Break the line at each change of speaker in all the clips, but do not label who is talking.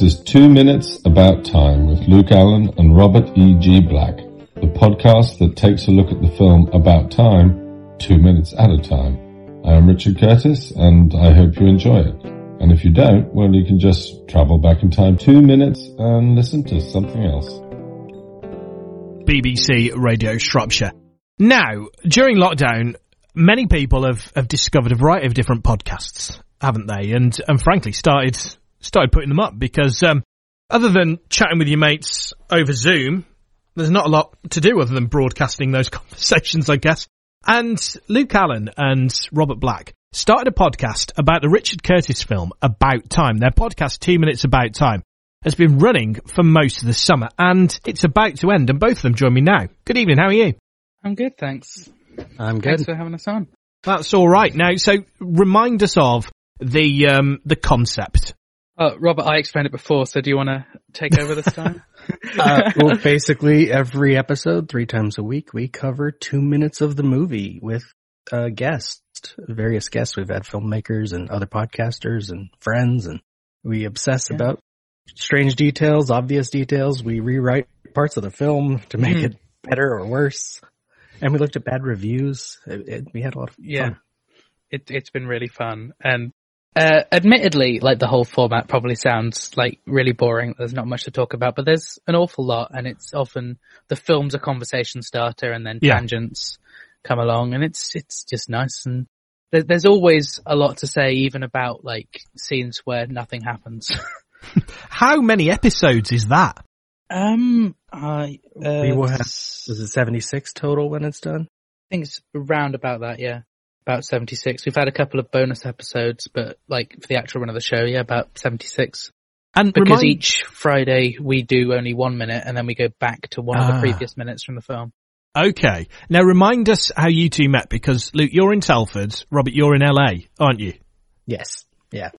This is Two Minutes About Time with Luke Allen and Robert E. G. Black, the podcast that takes a look at the film About Time, two minutes at a time. I am Richard Curtis and I hope you enjoy it. And if you don't, well, you can just travel back in time two minutes and listen to something else.
BBC Radio Shropshire. Now, during lockdown, many people have, have discovered a variety of different podcasts, haven't they? And, and frankly, started, started putting them up because, um, other than chatting with your mates over Zoom, there's not a lot to do other than broadcasting those conversations, I guess. And Luke Allen and Robert Black started a podcast about the Richard Curtis film About Time. Their podcast, Two Minutes About Time, has been running for most of the summer and it's about to end and both of them join me now. Good evening, how are you?
I'm good, thanks.
I'm good.
Thanks for having us on.
That's alright. Now, so remind us of the, um, the concept.
Uh, Robert, I explained it before, so do you want to take over this time?
Uh, well, basically every episode, three times a week, we cover two minutes of the movie with a guest, various guests. We've had filmmakers and other podcasters and friends and we obsess
Yeah.
about strange details, obvious details. We rewrite parts of the film to make
Hmm.
it better or worse. And we looked at bad reviews. It, it, we had a lot of
yeah.
fun.
It, it's been really fun. And, uh, admittedly, like the whole format probably sounds like really boring. There's not much to talk about, but there's an awful lot and it's often the film's a conversation starter and then
Yeah.
tangents come along and it's, it's just nice. And there, there's always a lot to say even about like scenes where nothing happens.
How many episodes is that?
um, I, uh,
We will have- Is it 76 total when it's done?
I think it's around about that, yeah. About 76. We've had a couple of bonus episodes, but like for the actual run of the show, yeah, about 76.
And
Because
remind,
each Friday we do only one minute and then we go back to one of
Ah.
the previous minutes from the film.
okay. Now remind us how you two met because Luke, you're in Telford, Robert, you're in LA, aren't you?
Yes. Yeah.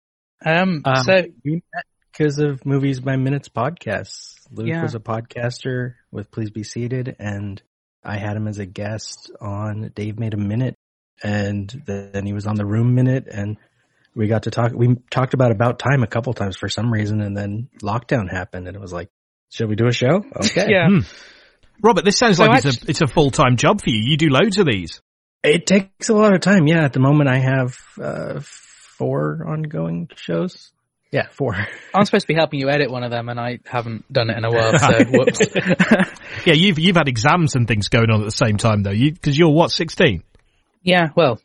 Um,
Um,
so,
we met because of Movies by Minutes podcasts. Luke
Yeah.
was a podcaster with Please Be Seated, and I had him as a guest on Dave Made a Minute, and then he was on the Room Minute, and we got to talk. We talked about About Time a couple times for some reason, and then lockdown happened, and it was like, should we do a show? Okay.
yeah.
Hmm. Robert, this sounds
So
like it's a it's a full time job for you. You do loads of these.
It takes a lot of time. Yeah. At the moment, I have uh, four ongoing shows. Yeah, four.
I'm supposed to be helping you edit one of them and I haven't done it in a while, so whoops.
Yeah, you've you've had exams and things going on at the same time though. You because you're what sixteen?
Yeah, well,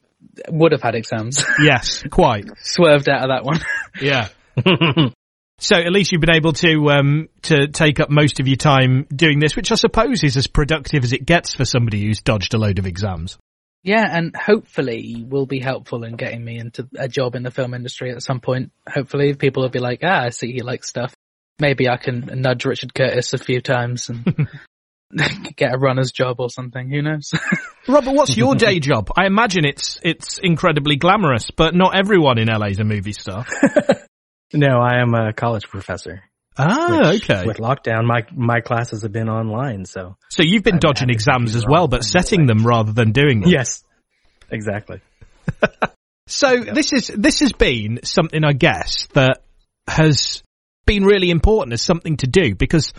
would have had exams.
Yes, quite.
Swerved out of that one.
Yeah. So at least you've been able to um to take up most of your time doing this, which I suppose is as productive as it gets for somebody who's dodged a load of exams.
Yeah, and hopefully will be helpful in getting me into a job in the film industry at some point. Hopefully people will be like, ah, I see he likes stuff. Maybe I can nudge Richard Curtis a few times and get a runner's job or something. Who knows?
Robert, what's your day job? I imagine it's it's incredibly glamorous, but not everyone in LA is a movie star.
no, I am a college professor.
Ah,
which,
okay.
With lockdown, my my classes have been online, so
So you've been
I'm
dodging exams as well, but setting them rather than doing them.
yes, exactly.
So this is this has been something I guess that has been really important as something to do because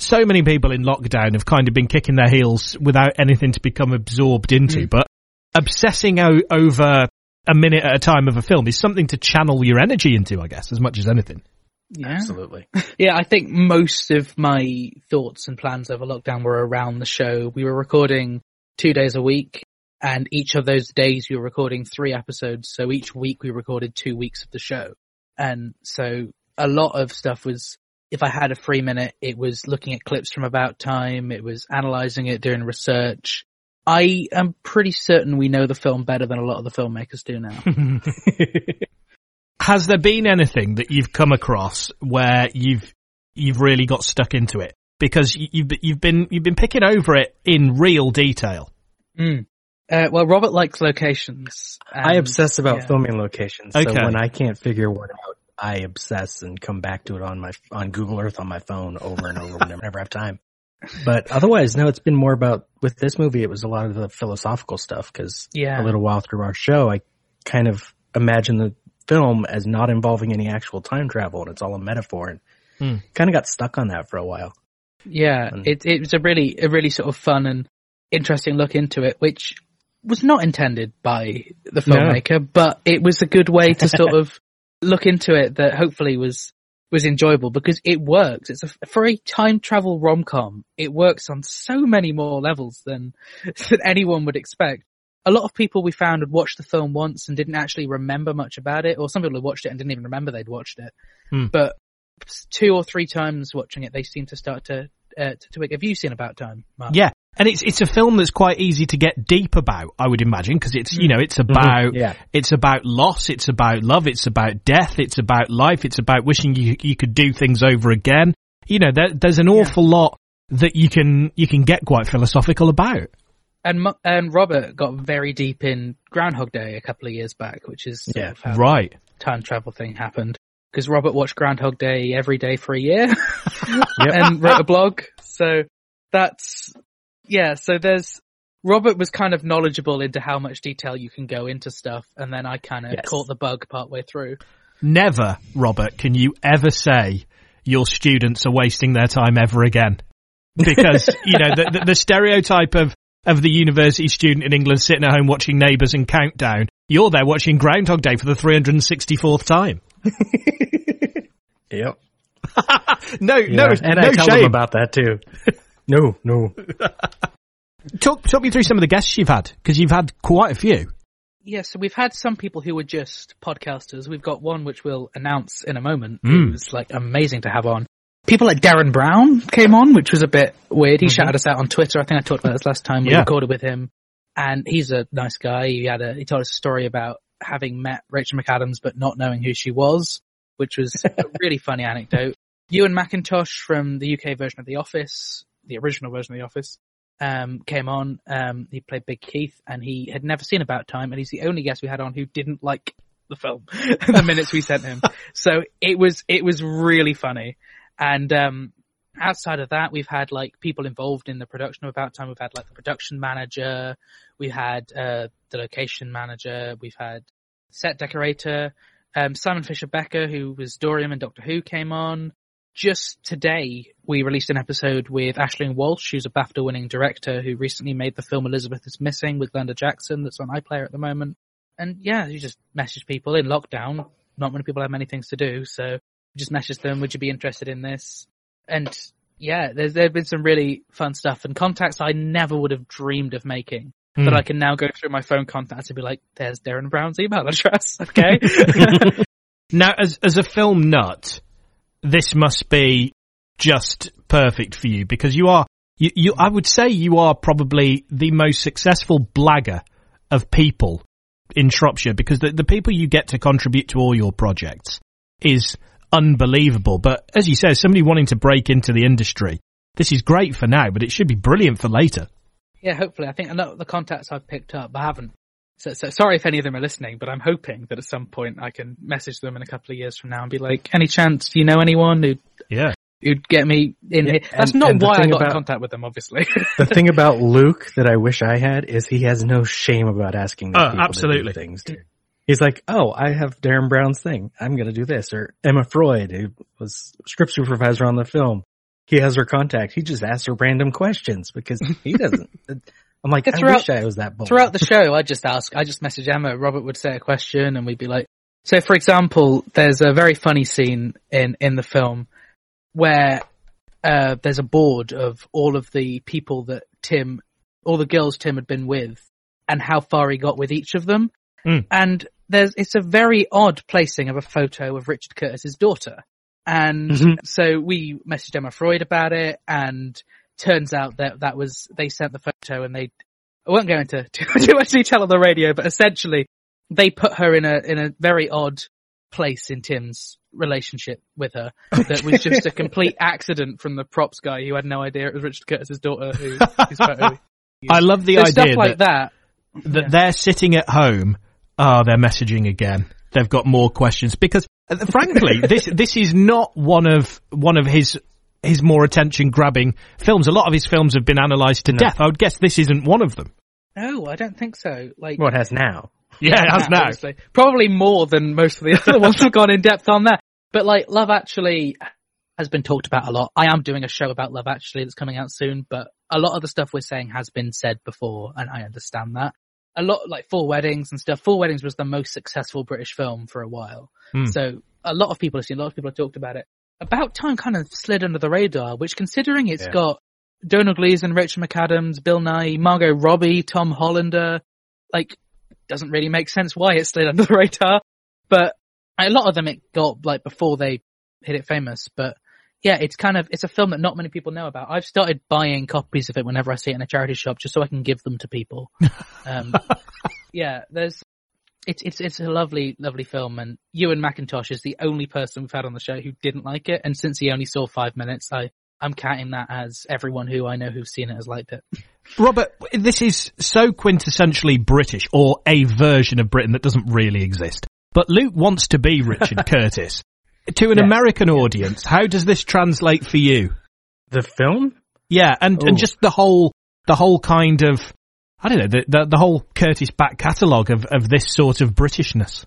so many people in lockdown have kind of been kicking their heels without anything to become absorbed into. Mm. But obsessing o- over a minute at a time of a film is something to channel your energy into, I guess, as much as anything.
yeah.
Absolutely.
Yeah, I think most of my thoughts and plans over lockdown were around the show. We were recording two days a week and each of those days we were recording three episodes. So each week we recorded two weeks of the show. And so a lot of stuff was, if I had a free minute, it was looking at clips from about time. It was analyzing it, doing research. I am pretty certain we know the film better than a lot of the filmmakers do now.
Has there been anything that you've come across where you've you've really got stuck into it because you- you've you've been you've been picking over it in real detail?
Mm. Uh, well, Robert likes locations.
I obsess about
yeah.
filming locations. So
Okay.
when I can't figure one out, I obsess and come back to it on my on Google Earth on my phone over and over whenever I have time. But otherwise, no, it's been more about with this movie. It was a lot of the philosophical stuff because
Yeah.
a little while through our show, I kind of imagine the film as not involving any actual time travel, and it's all a metaphor. And
Hmm.
Kind of got stuck on that for a while.
Yeah,
And-
it it was a really a really sort of fun and interesting look into it, which was not intended by the
No.
filmmaker, but it was a good way to sort of look into it that hopefully was was enjoyable because it works. It's a for a time travel rom com. It works on so many more levels than than anyone would expect. A lot of people we found had watched the film once and didn't actually remember much about it, or some people had watched it and didn't even remember they'd watched it.
Hmm.
But two or three times watching it, they seem to start to uh, to, to have you seen About Time? Mark?
Yeah, and it's it's a film that's quite easy to get deep about. I would imagine because it's you mm. know it's mm-hmm. about
Yeah.
it's about loss, it's about love, it's about death, it's about life, it's about wishing you you could do things over again. You know, there, there's an awful lot that you can you can get quite philosophical about.
And and Robert got very deep in Groundhog Day a couple of years back, which is
Yeah.
Right.
time travel thing happened. Because Robert watched Groundhog Day every day for a year and wrote a blog. So that's yeah. So there's Robert was kind of knowledgeable into how much detail you can go into stuff, and then I kind of
Yes.
caught the bug partway through.
Never, Robert, can you ever say your students are wasting their time ever again. Because, you know, the, the, the stereotype of, of the university student in England sitting at home watching Neighbours and Countdown, you're there watching Groundhog Day for the 364th time.
Yep.
No,
Yeah.
no,
and
no
I tell
shame.
them about that too. No, no.
talk, talk me through some of the guests you've had, because you've had quite a few.
Yeah, so we've had some people who were just podcasters. We've got one which we'll announce in a moment.
Mm.
It was like amazing to have on. People like Derren Brown came on, which was a bit weird. He shouted us out on Twitter. I think I talked about this last time we
Yeah.
recorded with him. And he's a nice guy. He had a, he told us a story about having met Rachel McAdams but not knowing who she was, which was a really funny anecdote. Ewen MacIntosh from the UK version of The Office, the original version of The Office, um, came on. Um, he played Big Keith, and he had never seen About Time, and he's the only guest we had on who didn't like the film the minutes we sent him. So it was it was really funny. And um, outside of that, we've had like people involved in the production of About Time. We've had like the production manager, we had uh, the location manager, we've had set decorator. Um, Simon Fisher Becker, who was Dorian and Doctor Who, came on just today we released an episode with Aisling Walsh, who's a BAFTA winning director who recently made the film Elizabeth is Missing with Glenda Jackson that's on iPlayer at the moment. And yeah, you just message people in lockdown. Not many people have many things to do, so you just message them, would you be interested in this? And yeah, there's there have been some really fun stuff and contacts I never would have dreamed of making.
Hmm.
But I can now go through my phone contacts and be like, there's Derren Brown's email address, okay?
Now, as as a film nut, this must be just perfect for you because you are you, you I would say you are probably the most successful blagger of people in Shropshire because the the people you get to contribute to all your projects is unbelievable. But as you say, somebody wanting to break into the industry, this is great for now, but it should be brilliant for later.
Yeah, hopefully. I think a lot of the contacts I've picked up, I haven't. So, so sorry if any of them are listening, but I'm hoping that at some point I can message them in a couple of years from now and be like, any chance do you know anyone who
Yeah.
who'd get me in
Yeah,
here? That's
and-
not
and
why I
thing
got in contact with them, obviously.
The thing about Luke that I wish I had is he has no shame about asking these
Oh,
people
absolutely.
to do things. Too. He's like, oh, I have Derren Brown's thing. I'm going to do this. Or Emma Freud, who was script supervisor on the film. He has her contact. He just asks her random questions because he doesn't. I'm like, I
throughout-
wish I was that bold.
Throughout the show, I just ask, I just message Emma. Robert would say a question, and we'd be like, so for example, there's a very funny scene in in the film where uh, there's a board of all of the people that Tim, all the girls Tim had been with, and how far he got with each of them,
Mm.
and there's it's a very odd placing of a photo of Richard Curtis's daughter, and
Mhm.
so we messaged Emma Freud about it, and turns out that that was they sent the photo and they I won't go into too, too much detail on the radio, but essentially they put her in a in a very odd place in Tim's relationship with her that was just a complete accident from the props guy who had no idea it was Richard Curtis's daughter who whose photo.
I love the
So
idea
stuff
that,
like that.
that
Yeah.
they're sitting at home. Oh, they're messaging again. They've got more questions because, uh, frankly, this this is not one of one of his his more attention grabbing films. A lot of his films have been analysed to
No.
death. I would guess this isn't one of them.
No, I don't think so. Like
What has now?
Yeah, it has now.
obviously. Probably more than most of the other ones have gone in depth on that. But like Love Actually has been talked about a lot. I am doing a show about Love Actually that's coming out soon, but a lot of the stuff we're saying has been said before, and I understand that. A lot like Four Weddings and stuff. Four Weddings was the most successful British film for a while,
Hmm.
so a lot of people have seen. A lot of people have talked about it. About Time kind of slid under the radar, which considering it's
Yeah.
got Domhnall Gleeson, Richard McAdams, Bill Nighy, Margot Robbie, Tom Hollander, like doesn't really make sense why it slid under the radar. But a lot of them it got like before they hit it famous. But yeah, it's kind of it's a film that not many people know about. I've started buying copies of it whenever I see it in a charity shop, just so I can give them to people. Um, yeah, there's it's it's it's a lovely lovely film, and Ewen MacIntosh is the only person we've had on the show who didn't like it. And since he only saw five minutes, I I'm counting that as everyone who I know who's seen it has liked it.
Robert, this is so quintessentially British, or a version of Britain that doesn't really exist. But Luke wants to be Richard Curtis. To an
Yes.
American audience, how does this translate for you?
The film?
Yeah, and, and just the whole, the whole kind of, I don't know, the, the, the whole Curtis back catalogue of, of this sort of Britishness.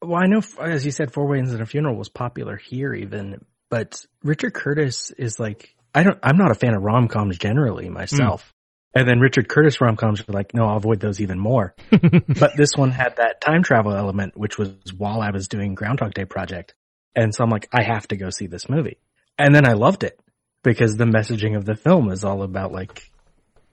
Well, I know, as you said, Four Weddings and a Funeral was popular here even, but Richard Curtis is like, I don't, I'm not a fan of rom-coms generally myself. Hmm. And then Richard Curtis rom-coms are like, no, I'll avoid those even more. but this one had that time travel element, which was while I was doing Groundhog Day project. And so I'm like, I have to go see this movie. And then I loved it because the messaging of the film is all about like,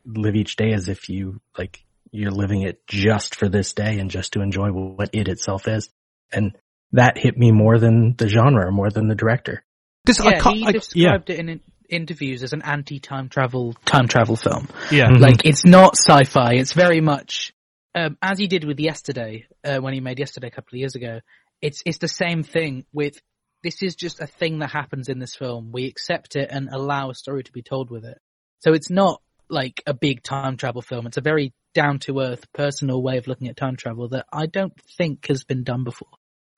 live each day as if you, like, you're living it just for this day and just to enjoy what it itself is. And that hit me more than the genre, more than the director.
Because I
Yeah,
can't,
he
I, yeah,
described it in, in interviews as an anti-time travel time travel film.
yeah.
Mhm.
Like it's not sci-fi. It's very much um, as he did with Yesterday uh, when he made Yesterday a couple of years ago. It's it's the same thing with this is just a thing that happens in this film. We accept it and allow a story to be told with it. So it's not like a big time travel film. It's a very down to earth, personal way of looking at time travel that I don't think has been done before.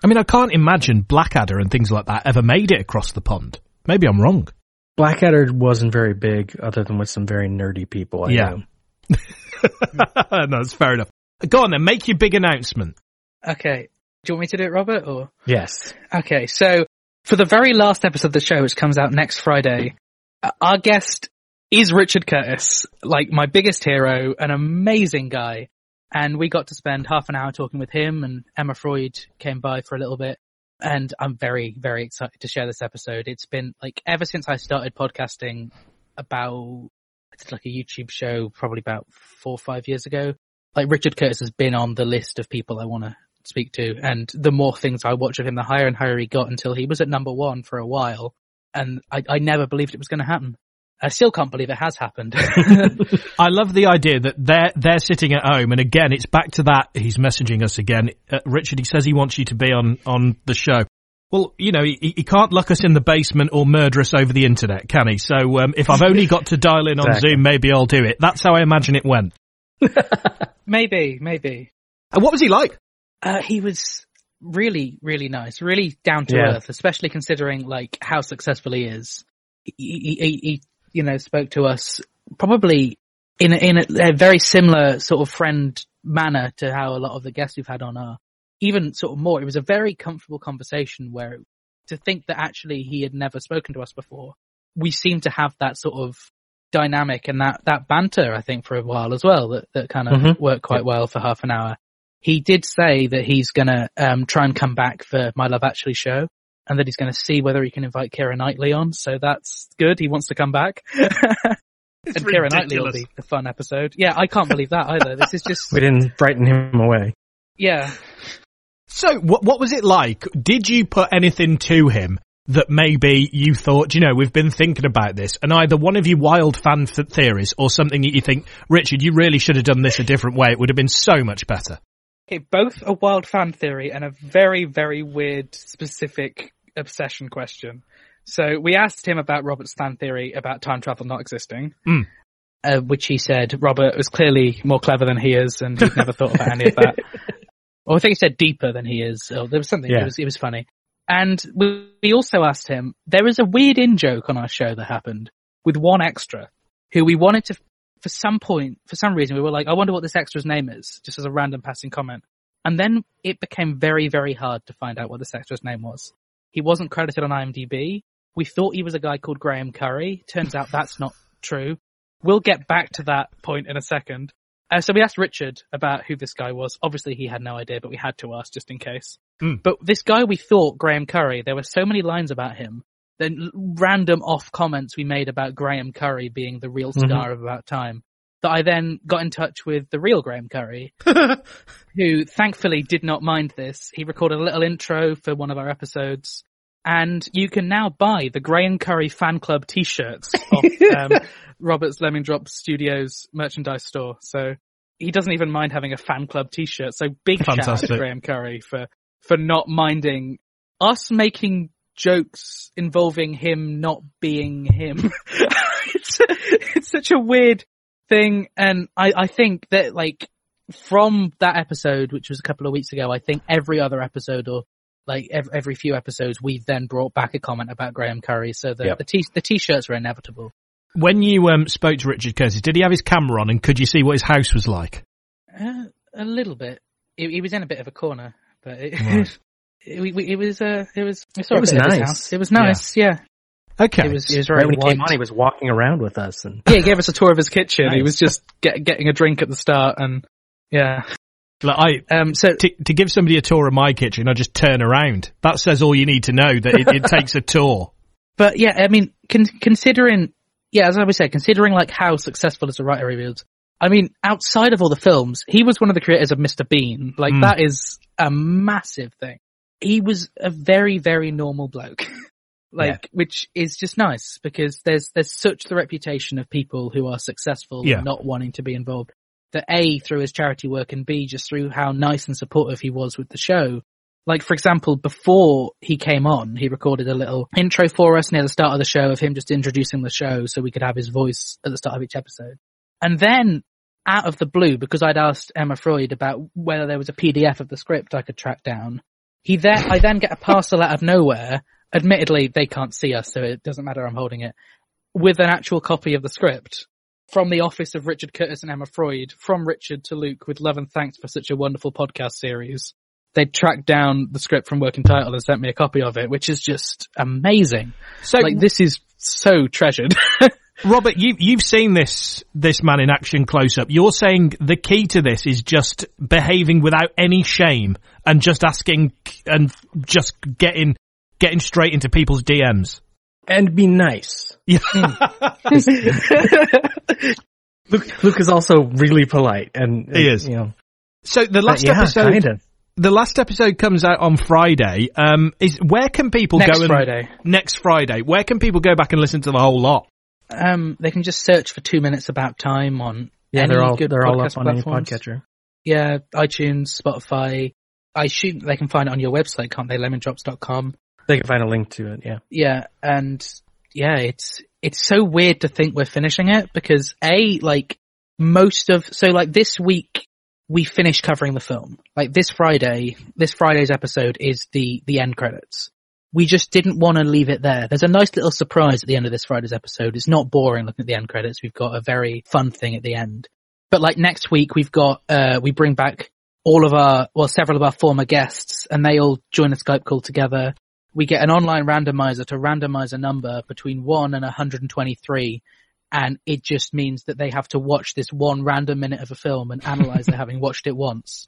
I mean, I can't imagine Blackadder and things like that ever made it across the pond. Maybe I'm wrong.
Blackadder wasn't very big other than with some very nerdy people. I
Yeah. no, that's fair enough. Go on then, make your big announcement.
Okay. Do you want me to do it, Robert, or?
Yes.
Okay, so for the very last episode of the show, which comes out next Friday, uh, our guest is Richard Curtis, like my biggest hero, an amazing guy. And we got to spend half an hour talking with him and Emma Freud came by for a little bit. And I'm very, very excited to share this episode. It's been like ever since I started podcasting about, I did like a YouTube show probably about four or five years ago. Like Richard Curtis has been on the list of people I want to speak to. And the more things I watch of him, the higher and higher he got until he was at number one for a while. And I, I never believed it was going to happen. I still can't believe it has happened.
I love the idea that they're they're sitting at home, and again, it's back to that. He's messaging us again, uh, Richard. He says he wants you to be on on the show. Well, you know, he, he can't lock us in the basement or murder us over the internet, can he? So, um, if I've only got to dial in on
Exactly.
Zoom, maybe I'll do it. That's how I imagine it went.
maybe, maybe.
And what was he like?
Uh, he was really, really nice, really down to
Yeah.
earth, especially considering like how successful he is. He, he, he, he you know, spoke to us probably in a, in a, a very similar sort of friend manner to how a lot of the guests we've had on are. Even sort of more, it was a very comfortable conversation where to think that actually he had never spoken to us before, we seem to have that sort of dynamic and that, that banter, I think, for a while as well, that, that kind of
Mhm.
worked quite well for half an hour. He did say that he's gonna, um, try and come back for My Love Actually show and that he's gonna see whether he can invite Keira Knightley on. So that's good. He wants to come back. and Keira Knightley will be the fun episode. Yeah, I can't believe that either. This is just,
We didn't frighten him away.
yeah.
So, what what was it like? Did you put anything to him that maybe you thought, you know, we've been thinking about this, and either one of you wild fan th- theories or something that you think, Richard, you really should have done this a different way. It would have been so much better.
Okay, both a wild fan theory and a very, very weird specific obsession question. So we asked him about Robert's fan theory about time travel not existing.
Mm.
Uh, which he said Robert was clearly more clever than he is and he'd never thought about any of that. Or I think he said deeper than he is. Or there was something,
Yeah.
it was, it was funny. And we, we also asked him, there was a weird in joke on our show that happened with one extra who we wanted to, for some point, for some reason, we were like, I wonder what this extra's name is, just as a random passing comment. And then it became very, very hard to find out what this extra's name was. He wasn't credited on IMDb. We thought he was a guy called Graham Curry. Turns out that's not true. We'll get back to that point in a second. Uh, so we asked Richard about who this guy was. Obviously he had no idea, but we had to ask just in case.
Mm.
But this guy we thought, Graham Curry, there were so many lines about him. Then random off comments we made about Graham Curry being the real star of About Time that I then got in touch with the real Graham Curry, who thankfully did not mind this. He recorded a little intro for one of our episodes. And you can now buy the Graham Curry fan club t-shirts off um, Robert's Lemming Drop Studios merchandise store. So he doesn't even mind having a fan club t-shirt. So big shout out to Graham Curry for, for not minding us making jokes involving him not being him. it's, it's such a weird thing. And I, I think that like from that episode, which was a couple of weeks ago, I think every other episode or like every, every few episodes, we've then brought back a comment about Graham Curry. So the,
Yep.
the t, the t-shirts are inevitable.
When you um, spoke to Richard Curtis, did he have his camera on and could you see what his house was like?
Uh, a little bit. He, he was in a bit of a corner, but it,
Right.
it, we- we- it was, uh, it was,
It was
bit of his
nice.
It was nice. Yeah.
Okay.
It was, it was very
Right when he came on, he was walking around with us, and
Yeah, he gave us a tour of his kitchen. He was just get, getting a drink at the start and yeah.
Like, I,
Um, so
to, to give somebody a tour of my kitchen, I just turn around. That says all you need to know that it, it takes a tour.
But yeah, I mean, con- considering, yeah, as I was saying, considering like how successful as a writer he was, I mean, outside of all the films, he was one of the creators of Mr. Bean. Like
Mm.
that is a massive thing. He was a very, very normal bloke. like, which is just nice because there's, there's such the reputation of people who are successful
Yeah.
and not wanting to be involved. That A, through his charity work and B, just through how nice and supportive he was with the show like for example, before he came on, he recorded a little intro for us near the start of the show of him just introducing the show so we could have his voice at the start of each episode. And then out of the blue, because I'd asked Emma Freud about whether there was a PDF of the script I could track down, he then, I then get a parcel out of nowhere. Admittedly, they can't see us, so it doesn't matter I'm holding it, with an actual copy of the script from the office of Richard Curtis and Emma Freud, from Richard to Luke, with love and thanks for such a wonderful podcast series they tracked down the script from Working Title and sent me a copy of it, which is just amazing.
So,
Like this is so treasured.
Robert, you, you've seen this, this man in action close up. You're saying the key to this is just behaving without any shame and just asking and just getting, getting straight into people's DMs.
and be nice.
Yeah.
Luke, Luke is also really polite, and
He is.
You know,
so the last
yeah,
episode,
kinda.
the last episode comes out on Friday. Um, is where can people
Next
go and
Friday.
next Friday? Where can people go back and listen to the whole lot?
Um, they can just search for two minutes about time on
Yeah,
any
they're all
good
they're all up on any podcatcher.
Yeah, iTunes, Spotify. I assume they can find it on your website, can't they? Lemondrops.com.
They can find a link to it. Yeah,
Yeah, and yeah, it's it's so weird to think we're finishing it because a like most of so like this week we finished covering the film. Like this Friday, this Friday's episode is the the end credits. We just didn't want to leave it there. There's a nice little surprise at the end of this Friday's episode. It's not boring looking at the end credits. We've got a very fun thing at the end. But like next week we've got uh we bring back all of our well several of our former guests and they all join a Skype call together we get an online randomizer to randomize a number between 1 and 123 and it just means that they have to watch this one random minute of a film and analyze it having watched it once.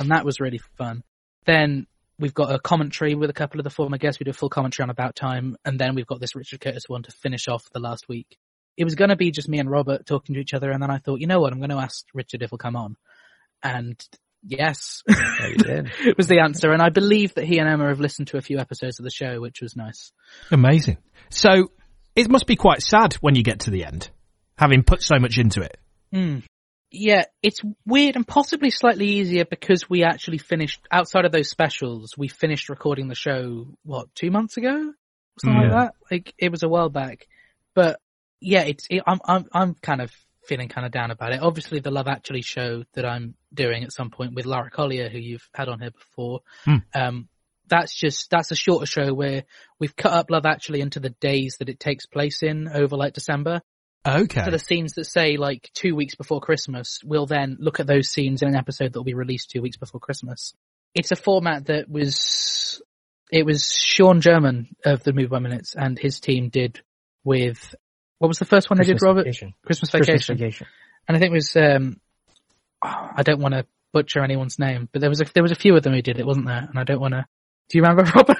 And that was really fun. Then we've got a commentary with a couple of the former guests. We do a full commentary on about time and then we've got this richard curtis one to finish off the last week. It was going to be just me and robert talking to each other and then i thought you know what? I'm going to ask richard if he'll come on. And yes it was the answer. And I believe that he and Emma have listened to a few episodes of the show, which was nice.
Amazing. So it must be quite sad when you get to the end, having put so much into it.
Mm. Yeah, it's weird and possibly slightly easier because we actually finished, outside of those specials, we finished recording the show, what, two months ago? Something
Yeah.
like that? Like, it was a while back. But, yeah, it's, it, I'm, I'm, I'm kind of feeling kind of down about it. Obviously, the Love Actually show that I'm doing at some point with Lara Collier, who you've had on here before,
Hmm.
um, that's just, that's a shorter show where we've cut up Love Actually into the days that it takes place in over like December.
Okay.
So the scenes that say like two weeks before Christmas, we'll then look at those scenes in an episode that will be released two weeks before Christmas. It's a format that was It was Sean German of the Movies by Minutes and his team did with, what was the first one they did,
Christmas
Robert?
Vacation.
Christmas Vacation.
Christmas Vacation.
And I think it was, um, oh, I don't want to butcher anyone's name, but there was a, there was a few of them who did it, wasn't there? And I don't want to, do you remember, Robert?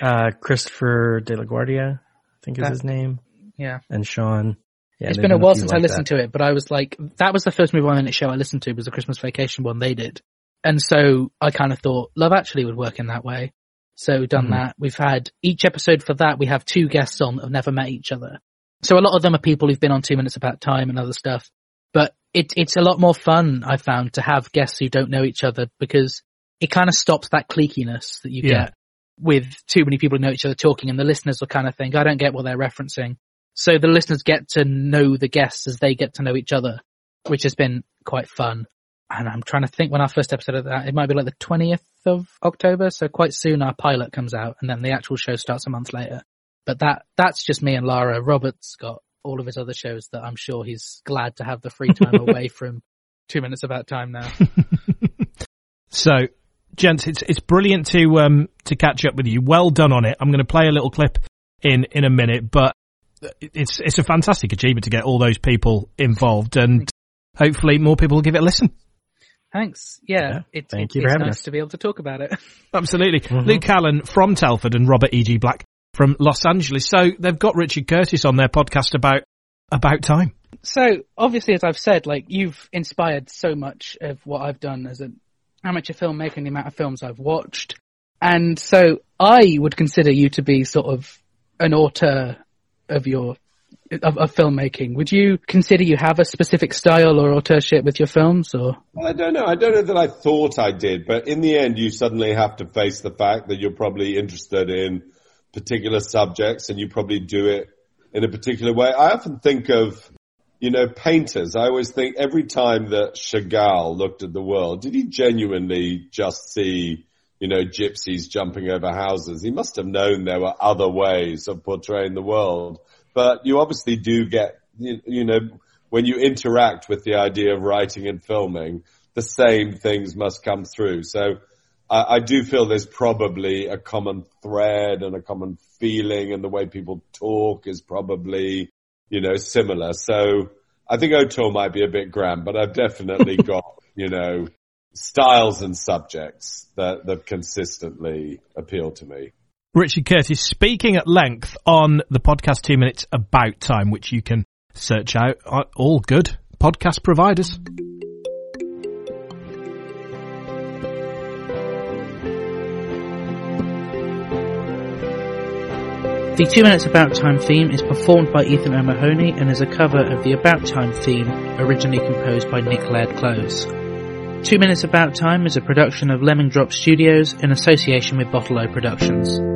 Uh, Christopher De La Guardia, I think is his name,
yeah.
and Sean. Yeah,
it's been a while since I listened
that.
to it, but I was like, that was the first Move by Minute show I listened to was the Christmas Vacation one they did. And so I kind of thought Love Actually would work in that way. So we've done
Mhm.
that. We've had each episode for that. We have two guests on that have never met each other. So a lot of them are people who've been on two minutes about time and other stuff, but it, it's a lot more fun I found to have guests who don't know each other because it kind of stops that cliqueiness that you
Yeah.
get with too many people who know each other talking and the listeners will kind of think, I don't get what they're referencing. So the listeners get to know the guests as they get to know each other, which has been quite fun. And I'm trying to think when our first episode of that, it might be like the 20th of October. So quite soon our pilot comes out and then the actual show starts a month later. But that, that's just me and Lara. Robert's got all of his other shows that I'm sure he's glad to have the free time away from two minutes about time now.
So, gents, it's it's brilliant to um to catch up with you. Well done on it. I'm going to play a little clip in in a minute, but it's it's a fantastic achievement to get all those people involved, and hopefully more people will give it a listen.
Thanks. Yeah.
Yeah,
It,
thank
it-
you for
it's
having
nice
us.
to be able to talk about it.
Absolutely,
Mhm.
Luke Allen from Telford and Robert E. G. Black from Los Angeles. So they've got Richard Curtis on their podcast about about time.
So obviously, as I've said, like you've inspired so much of what I've done as an amateur filmmaker and the amount of films I've watched. And so I would consider you to be sort of an auteur of your of, of filmmaking. Would you consider you have a specific style or authorship with your films or?
Well, I don't know. I don't know that I thought I did, but in the end, you suddenly have to face the fact that you're probably interested in particular subjects and you probably do it in a particular way. I often think of, you know, painters. I always think every time that Chagall looked at the world, did he genuinely just see, you know, gypsies jumping over houses? He must have known there were other ways of portraying the world. But you obviously do get, you, you know, when you interact with the idea of writing and filming, the same things must come through. So I, I do feel there's probably a common thread and a common feeling and the way people talk is probably, you know, similar. So I think auteur might be a bit grand, but I've definitely got, you know, styles and subjects that, that consistently appeal to me.
Richard Curtis speaking at length on the podcast Two Minutes About Time, which you can search out on all good podcast providers.
The Two Minutes About Time theme is performed by Ethan O'Mahony and is a cover of the About Time theme originally composed by Nick Laird-Clowes. Two Minutes About Time is a production of Lemming Drop Studios in association with Bottle O Productions.